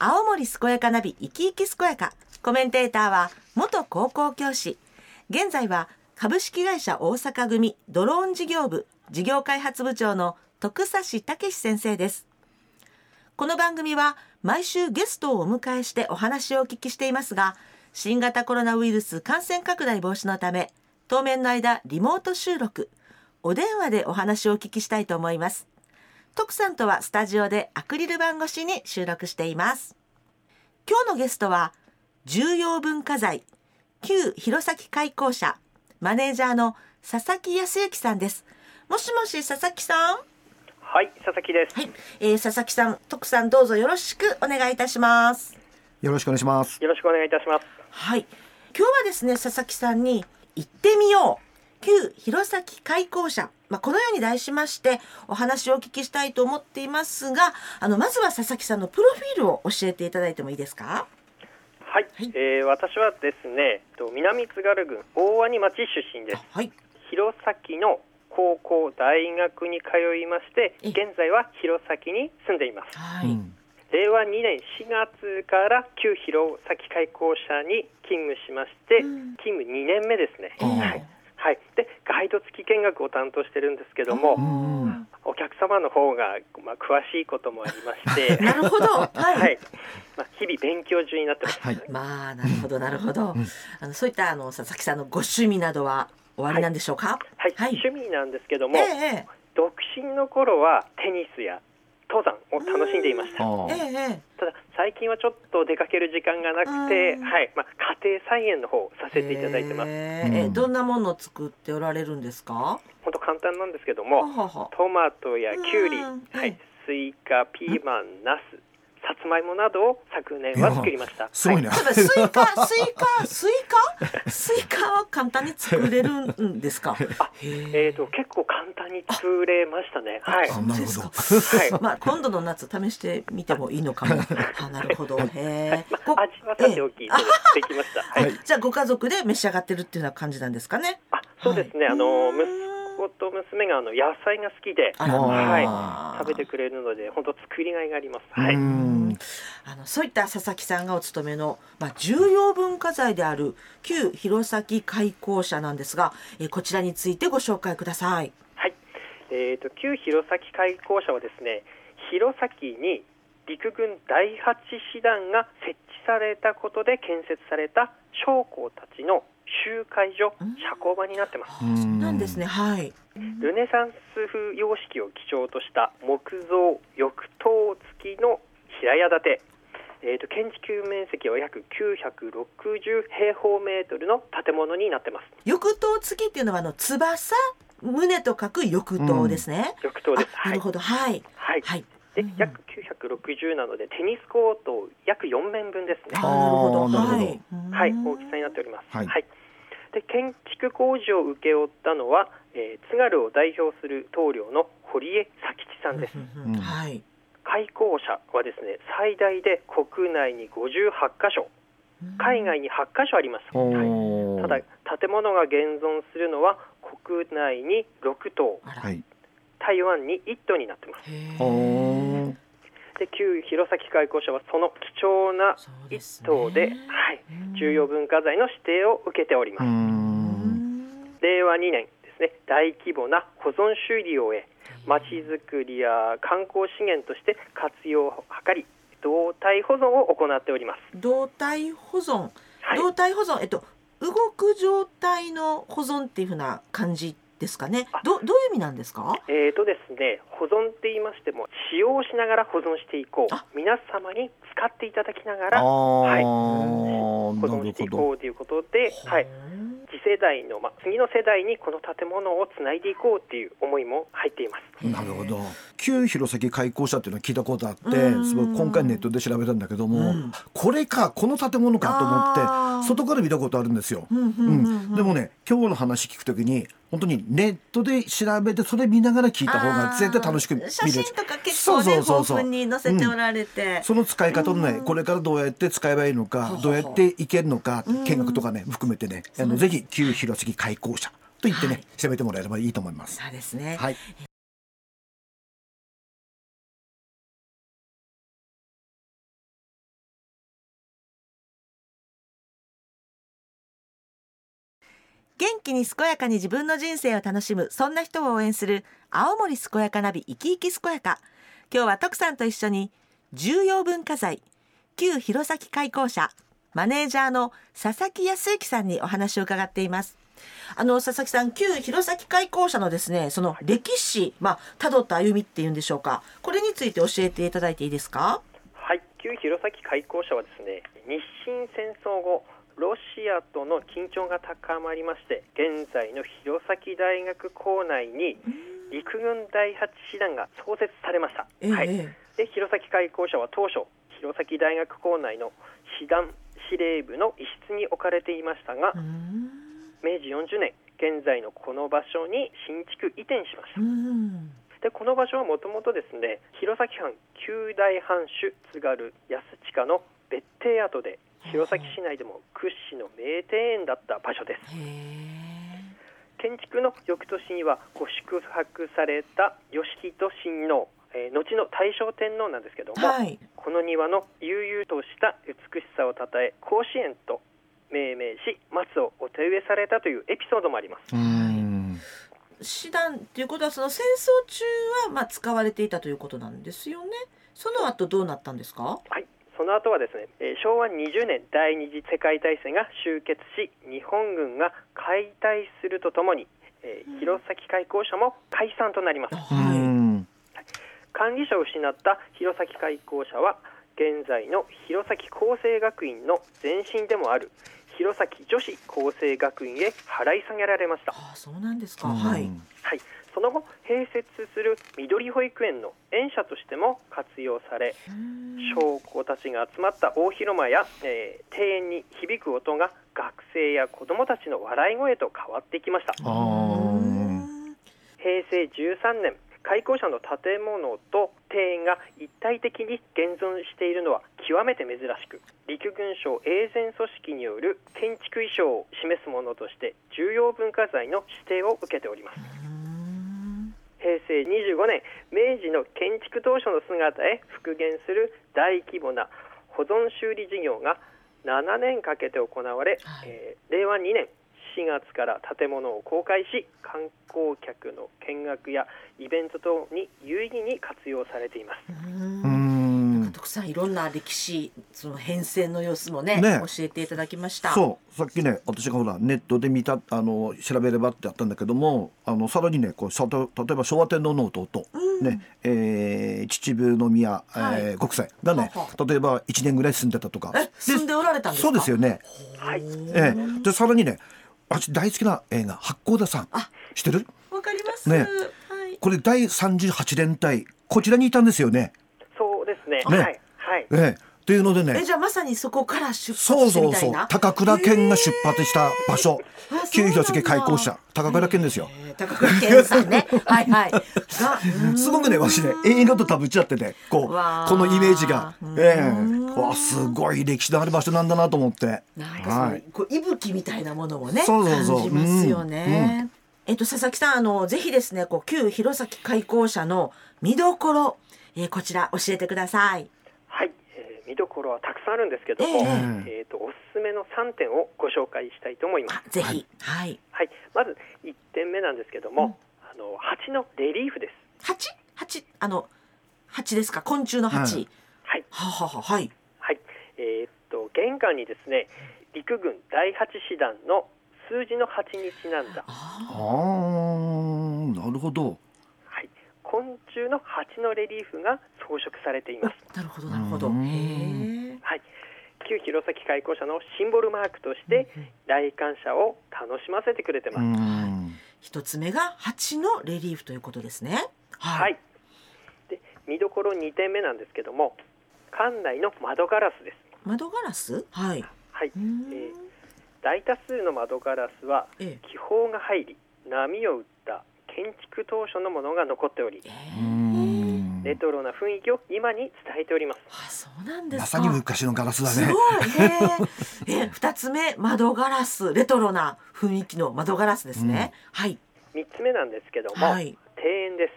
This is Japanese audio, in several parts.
青森健やかナビ生き生き健やか。コメンテーターは元高校教師。現在は株式会社大阪組ドローン事業部事業開発部長の徳差武先生です。この番組は毎週ゲストをお迎えしてお話をお聞きしていますが新型コロナウイルス感染拡大防止のため当面の間リモート収録。お電話でお話をお聞きしたいと思います。徳さんとはスタジオでアクリル板越しに収録しています。今日のゲストは重要文化財旧弘前開校舎マネージャーの佐々木康之さんです。もしもし佐々木さん？はい佐々木です。はい、えー、佐々木さん徳さんどうぞよろしくお願いいたします。よろしくお願いします。よろしくお願いいたします。はい。今日はですね佐々木さんに行ってみよう。旧弘前開校舎、まあ、このように題しましてお話をお聞きしたいと思っていますがあのまずは佐々木さんのプロフィールを教えていただいてもいいですか？はい、はい、えー、私はですね南津軽郡大鰐町出身です、はい、弘前の高校大学に通いまして現在は弘前に住んでいます、はい、令和2年4月から旧弘前開校舎に勤務しまして、うん、勤務2年目ですね、はいはい、でガイド付き見学を担当してるんですけども、お客様の方が、まあ、詳しいこともありまして なるほど、はい、はい、まあ、日々勉強中になってます、はい、まあなるほどなるほど、うん、あのそういったあの佐々木さんのご趣味などはおありなんでしょうか、はい、はい、趣味なんですけども、ええ、独身の頃はテニスや登山を楽しんでいました。ただ最近はちょっと出かける時間がなくて、はい、まあ家庭菜園の方させていただいてます。えどんなものを作っておられるんですか？本当簡単なんですけども、トマトやキュウリ、はい、スイカ、ピーマン、ナス、さつまいもなどを昨年は作りました。すごいね。スイカ、スイカ、スイカ、スイカは簡単に作れるんですか？えっ、と結構簡単に作れましたね。はい。なるほど。はい。まあ今度の夏試してみてもいいのかも。あ、なるほど。へえ。味はさておきできました。はい。じゃあご家族で召し上がってるっていうような感じなんですかね。あ、そうですね。あの子と娘があの野菜が好きで、はい、食べてくれるので本当作りがいがあります。はい。あのそういった佐々木さんがお勤めのまあ重要文化財である旧弘前開校舎なんですが、えー、こちらについてご紹介ください。はい。えっ、ー、と旧弘前開校舎はですね、弘前に陸軍第8師団が設置されたことで建設された将校たちの集会所、社交場になってます。なんですね。はい。ルネサンス風様式を基調とした木造翼棟付きの平屋建て。えーと、建築面積は約960平方メートルの建物になってます翼棟付きっていうのはあの翼胸と書く翼棟ですね、うん、です。なるほど。はい。はい、はい、で、約960なのでテニスコート約4面分ですね。なるほど。はい、はい、大きさになっております。はい、はい。で建築工事を請け負ったのは、えー、津軽を代表する棟梁の堀江佐吉さんです。はい。開校舎はですね最大で国内に58箇所、海外に8箇所あります。はい、ただ建物が現存するのは国内に6棟、はい、台湾に1棟になってます。で旧弘前開校舎はその貴重な1棟で、ね、はい、重要文化財の指定を受けております。令和2年ですね大規模な保存修理を終えまちづくりや観光資源として活用を図り動体保存を行っております。動体保存、はい、動体保存。えっと動く状態の保存っていうふうな感じですかね。どどういう意味なんですか？えっ、ー、とですね、保存って言いましても使用しながら保存していこう。皆様に使っていただきながら、はい、保存していこうということで、はい。次世代の、まあ、次の世代にこの建物をつないでいこうっていう思いも入っています。なるほど。旧弘前開校舎っていうのは聞いたことあって、すごい今回ネットで調べたんだけども、これかこの建物かと思って外から見たことあるんですよ。うん、でもね今日の話聞くときに本当にネットで調べてそれ見ながら聞いた方が絶対楽しく見れる。写真とか結構ね豊富に載せておられて、うん、その使い方のね、これからどうやって使えばいいのかどうやっていけるのか見学とかね含めてね。あのぜひ旧広杉開校舎と言ってね、はい、調べてもらえればいいと思います。そうですね、はい元気に健やかに自分の人生を楽しむそんな人を応援する青森健やかナビ生き生き健やか。今日は徳さんと一緒に重要文化財旧弘前開港社マネージャーの佐々木康之さんにお話を伺っています。あの佐々木さん旧弘前開港社のですねその歴史まあ辿った歩みっていうんでしょうか。これについて教えていただいていいですか？はい。旧弘前開港社はですね日清戦争後ロシアとの緊張が高まりまして現在の弘前大学校内に陸軍第8師団が創設されました、えー、はい、で弘前開港社は当初弘前大学校内の師団司令部の一室に置かれていましたが明治40年現在のこの場所に新築移転しました。でこの場所はもともとですね弘前藩九大藩主津軽安親の別邸跡で弘前市内でも屈指の名庭園だった場所です建築の翌年にはご宿泊された義人親王えー、後の大正天皇なんですけども、はい、この庭の悠々とした美しさをたたえ甲子園と命名し松をお手植えされたというエピソードもあります。師団ということはその戦争中はまあ使われていたということなんですよね。その後どうなったんですか？はい。その後はですね、えー、昭和20年第二次世界大戦が終結し、日本軍が解体するとともに、えー、弘前開港社も解散となります。はい。管理者を失った弘前開港社は現在の弘前厚生学院の前身でもある弘前女子厚生学院へ払い下げられました。あそうなんですか、はい、はい、その後併設する緑保育園の園舎としても活用され将校たちが集まった大広間や、えー、庭園に響く音が学生や子どもたちの笑い声と変わってきました。平成13年開港者の建物と庭園が一体的に現存しているのは極めて珍しく陸軍省永全組織による建築衣装を示すものとして重要文化財の指定を受けております平成25年明治の建築当初の姿へ復元する大規模な保存修理事業が7年かけて行われ、はい、えー、令和2年4月から建物を公開し観光客の見学やイベント等に有意義に活用されています。徳さんいろんな歴史その変遷の様子もね、ね、教えていただきました。そう。さっきね私がほらネットで見たあの調べればってあったんだけどもあのさらにねこうさ例えば昭和天皇の弟、うん、ねえー、秩父宮、はい、えー、国際がね例えば1年ぐらい住んでたとか。住んでおられたんですそうですよね、はい、えー、でさらにね私大好きな映画八甲田さん知ってる？わかります。ね、はい、これ第38連隊こちらにいたんですよねね。ね、はい、はい、ええ。っていうのでね。えじゃあまさにそこから出発そうそうそう。高倉健が出発した場所。旧弘前開港者高倉健ですよ。高倉健さんね。はいはい。すごくねわしね映画とたぶっちゃっててこうこのイメージが。ええ。わすごい歴史のある場所なんだなと思って。はい、こう息吹みたいなものもねそうそうそう。感じますよね、うん、えっと佐々木さんあのぜひですねこう旧弘前開港者の見どころ、えー、こちら教えてください見どころはたくさんあるんですけども、えー、えーとおすすめの3点をご紹介したいと思います。ぜひ、はい、はい、まず1点目なんですけども、うん、あの蜂のレリーフです。蜂？蜂？あの蜂ですか？昆虫の蜂。はい。ははははい。はい。えー、っと玄関にですね陸軍第八師団の数字の8にちなんだ。ああなるほど。昆虫の蜂のレリーフが装飾されています。なるほどなるほど。はい。旧弘前開港社のシンボルマークとして来館者を楽しませてくれてます。一つ目が蜂のレリーフということですね。はい。はい、で見どころ2点目なんですけども、館内の窓ガラスです。窓ガラス？はい。はい。えー、大多数の窓ガラスは気泡が入り波を打った建築当初のものが残っており、レトロな雰囲気を今に伝えております。あ、そうなんですまさに昔のガラスだね。えー、二つ目窓ガラス、レトロな雰囲気の窓ガラスですね。うん、はい。三つ目なんですけども、はい、庭園です。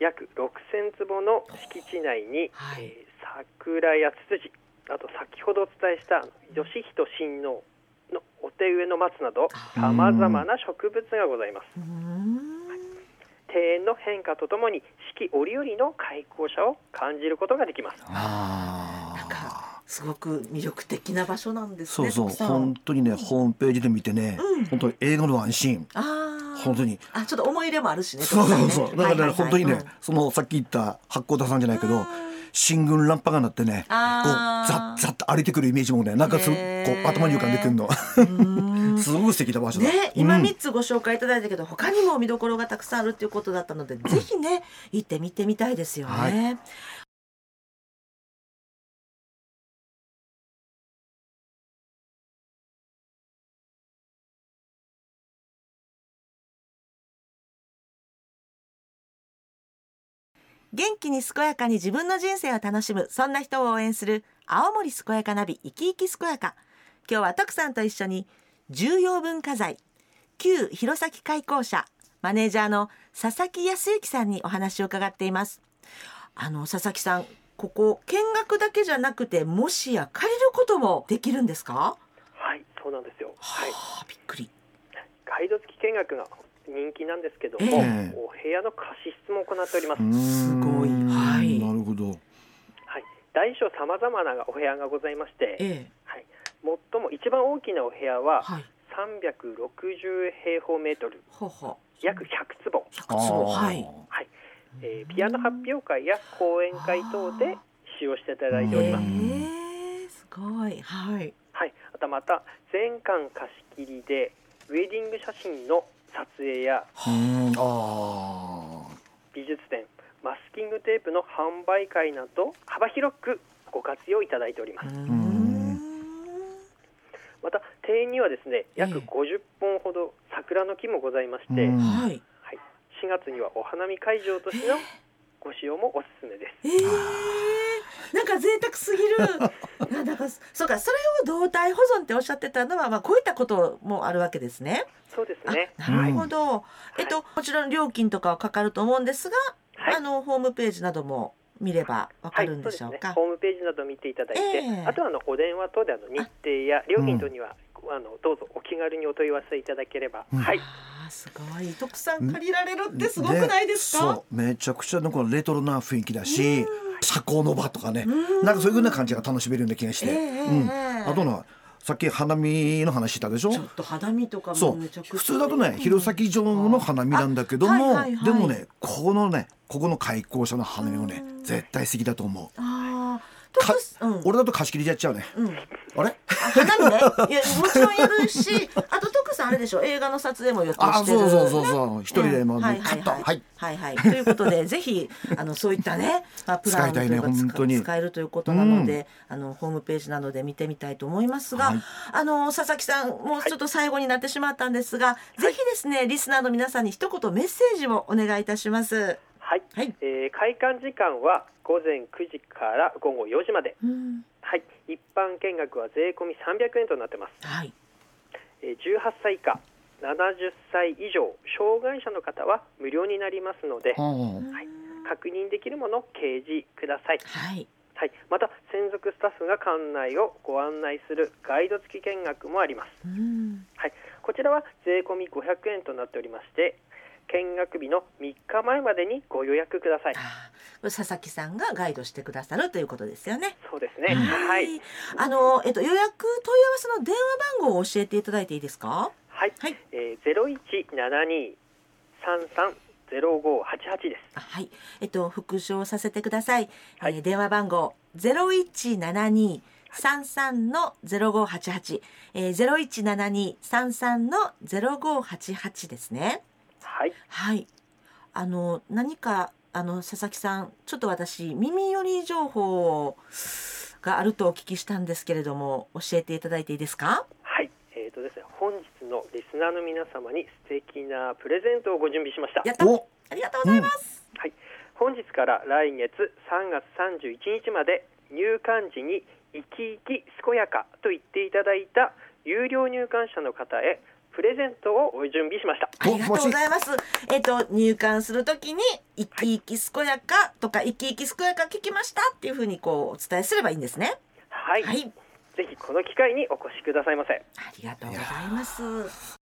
約六千坪の敷地内に、はい、えー、桜やツツジ、あと先ほどお伝えした義人親王手植えの松などさまざまな植物がございます。庭園の変化とともに四季折々の開口者を感じることができます。なんかすごく魅力的な場所なんですね。そうそう、本当にね、ホームページで見てね、うん、本当に映画のワンシーン。本当に。あ、ちょっと思い入れもあるしね。そうそうそう。だからね、本当にね、そのさっき言った八甲田さんじゃないけど。進軍ランパが鳴ってねこうザッザッと歩いてくるイメージもねなんかすこう頭に浮かんでくるの。すごく素敵な場所だ、ね、今三つご紹介いただいたけど、うん、他にも見どころがたくさんあるっていうことだったので、ぜひね行ってみてみたいですよね。はい。元気に健やかに自分の人生を楽しむそんな人を応援する青森健やかナビ生き生き健やか。今日は徳さんと一緒に重要文化財旧弘前開港社マネージャーの佐々木康之さんにお話を伺っています。あの佐々木さんここ見学だけじゃなくてもしや借りることもできるんですか？はいそうなんですよ。はい。びっくり。ガイド付き見学が人気なんですけども、えー、お部屋の貸し室も行っております。すごい大小さまざまなお部屋がございまして、えー、はい。最も一番大きなお部屋は、はい、360平方メートル。ほほ約100坪。100坪。はい、はい。えー、ピアノ発表会や講演会等で使用していただいております。すごい。はい。はい、あとまた全館貸し切りでウェディング写真の撮影や美術展マスキングテープの販売会など幅広くご活用いただいておりますまた庭園にはですね約50本ほど桜の木もございまして、はい、4月にはお花見会場としてのご使用もおすすめです。えー、なんか贅沢すぎる。なんかそうかそれを動体保存っておっしゃってたのはまあこういったこともあるわけですね。そうですね。なるほど。はい、えっともちろん料金とかはかかると思うんですが、はい、あのホームページなども見ればわかるんでしょうか、はいね、ホームページなど見ていただいて、えー、あとはあのお電話等であの日程や料金等には、うん、あのどうぞお気軽にお問い合わせいただければ、うん、はい。すごい。特産借りられるってすごくないですか？めちゃくちゃのこのレトロな雰囲気だし、社交の場とかね、なんかそういうふうな感じが楽しめるような気がして、えー、うん。あとのさっき花見の話したでしょ？ちょっと花見とかもめちゃくちゃ普通だとね弘前城の花見なんだけども、はいはいはい、でもねここのねここの開口者の花見もね絶対好きだと思う。あうん、俺だと貸し切りでやっちゃうね。うん、あれ？花見ね。いやもちろんやるし、あと徳さんあれでしょ。映画の撮影も予定してる、ね。あ、そうそうそうそう。一人でもう、カット。はい。はいはい。ということでぜひあのそういったね、まあ プランというか使,、ね、使えるということなので、うん、あのホームページなどで見てみたいと思いますが、はい、あの佐々木さんもうちょっと最後になってしまったんですが、はい、ぜひですねリスナーの皆さんに一言メッセージをお願いいたします。はい、はい、えー、開館時間は午前9時から午後4時まで、うん、はい、一般見学は税込み300円となってます、はい。えー、18歳以下70歳以上障害者の方は無料になりますので、はい、確認できるものを掲示ください、はい。はい、また専属スタッフが館内をご案内するガイド付き見学もあります、はい、こちらは税込み500円となっておりまして見学日の3日前までにご予約ください。佐々木さんがガイドしてくださるということですよね。そうですね。はい。あのえっと予約問い合わせの電話番号を教えていただいていいですか。はい。はい、えゼロ一七二三三ゼロ五八八です。はい。えっと復唱させてください。はい、えー、電話番号ゼロ一七二三三のゼロ五八八、え、ゼロ一七二三三のゼロ五八八ですね。はい。はい。あの何かあの佐々木さんちょっと私耳寄り情報があるとお聞きしたんですけれども教えていただいていいですか？はい。えっ、ー、とですね本日のリスナーの皆様に素敵なプレゼントをご準備しました。やったありがとうございます。うん、はい。本日から来月3月31日まで入館時に生き生き健やかと言っていただいた有料入館者の方へプレゼントを準備しました。ありがとうございます。えっ、と入館するときに生き生き健やかとか、生き生き健やか聞きましたっていうふうにこうお伝えすればいいんですね。はい。はい、ぜひこの機会にお越しくださいませありがとうございます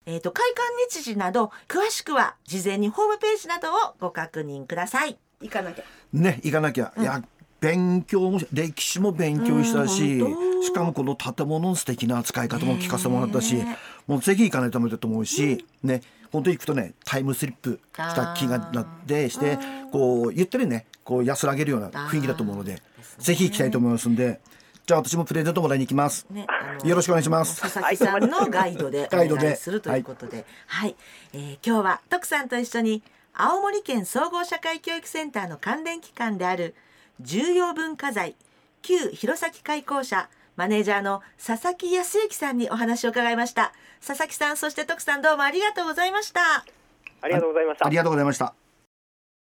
えっ、ー、と開館日時など詳しくは事前にホームページなどをご確認ください行かなきゃね行かなきゃ、うん、いや勉強も歴史も勉強したし、しかもこの建物の素敵な使い方も聞かせてもらったし、もうぜひ行かないとダメだと思うし、ね本当に行くとねタイムスリップした気がなってしてこうゆったりねこう安らげるような雰囲気だと思うのでぜひ行きたいと思いますんで。じゃあ私もプレゼントもらいに行きます。ね、よろしくお願いします。佐々木さんのガイドで お願いするということで、はい、はい、えー、今日は徳さんと一緒に青森県総合社会教育センターの関連機関である重要文化財旧弘前開校舎マネージャーの佐々木康之さんにお話を伺いました。佐々木さんそして徳さんどうもありがとうございました。ありがとうございました。ありがとうございました